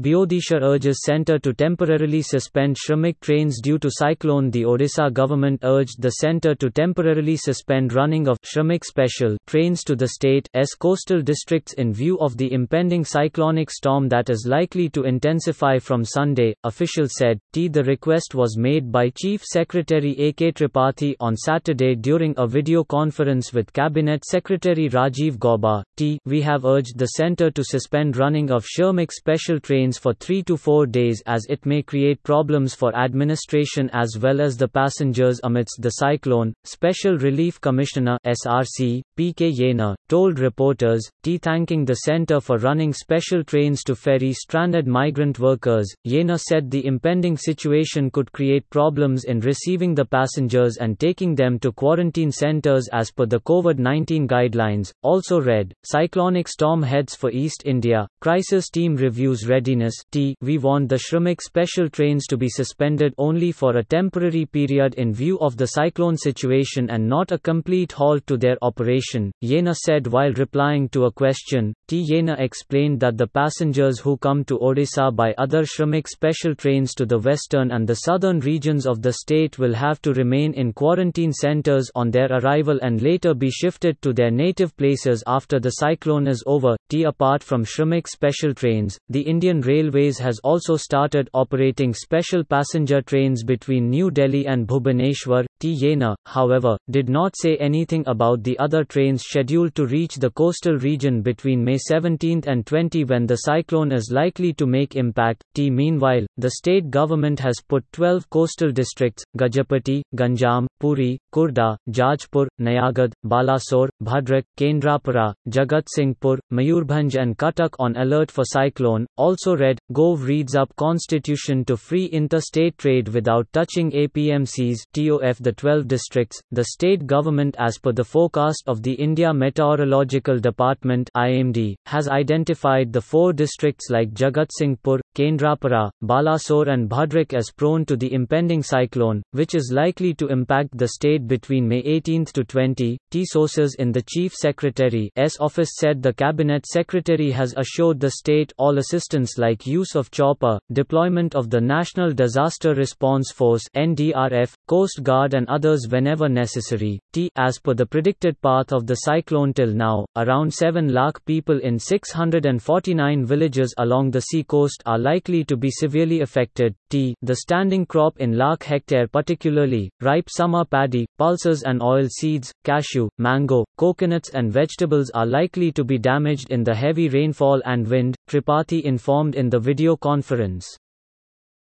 Biodisha urges centre to temporarily suspend Shramik trains due to cyclone The Odisha government urged the centre to temporarily suspend running of Shramik special trains to the state's coastal districts in view of the impending cyclonic storm that is likely to intensify from Sunday, officials said. T. The request was made by Chief Secretary A.K. Tripathi on Saturday during a video conference with Cabinet Secretary Rajiv Gauba. T. We have urged the centre to suspend running of Shramik special trains for three to four days as it may create problems for administration as well as the passengers amidst the cyclone, Special Relief Commissioner SRC, P.K. Jena, told reporters, T thanking the center for running special trains to ferry stranded migrant workers. Jena said the impending situation could create problems in receiving the passengers and taking them to quarantine centers as per the COVID-19 guidelines. Also read, cyclonic storm heads for East India, crisis team reviews readiness. T. We want the Shramik special trains to be suspended only for a temporary period in view of the cyclone situation and not a complete halt to their operation, Jena said while replying to a question. T. Jena explained that the passengers who come to Odisha by other Shramik special trains to the western and the southern regions of the state will have to remain in quarantine centers on their arrival and later be shifted to their native places after the cyclone is over. T. Apart from Shramik special trains, the Indian Railways has also started operating special passenger trains between New Delhi and Bhubaneswar. T. However, did not say anything about the other trains scheduled to reach the coastal region between May 17 and 20 when the cyclone is likely to make impact. T. Meanwhile, the state government has put 12 coastal districts, Gajapati, Ganjam, Puri, Khurda, Jajpur, Nayagarh, Balasore, Bhadrak, Kendrapara, Jagat Singhpur, Mayurbhanj and Cuttack on alert for cyclone. Also read, Gov reads up constitution to free interstate trade without touching APMCs. TOF The 12 districts, the state government as per the forecast of the India Meteorological Department IMD, has identified the four districts like Jagat Singhpur, Kendrapara, Balasore and Bhadrak as prone to the impending cyclone, which is likely to impact the state between May 18 to 20. T sources in the Chief Secretary's office said the Cabinet Secretary has assured the state all assistance like use of chopper, deployment of the National Disaster Response Force NDRF, Coast Guard and others whenever necessary. T. As per the predicted path of the cyclone till now, around 7 lakh people in 649 villages along the sea coast are likely to be severely affected. T. The standing crop in lakh hectare particularly, ripe summer paddy, pulses and oil seeds, cashew, mango, coconuts and vegetables are likely to be damaged in the heavy rainfall and wind, Tripathi informed in the video conference.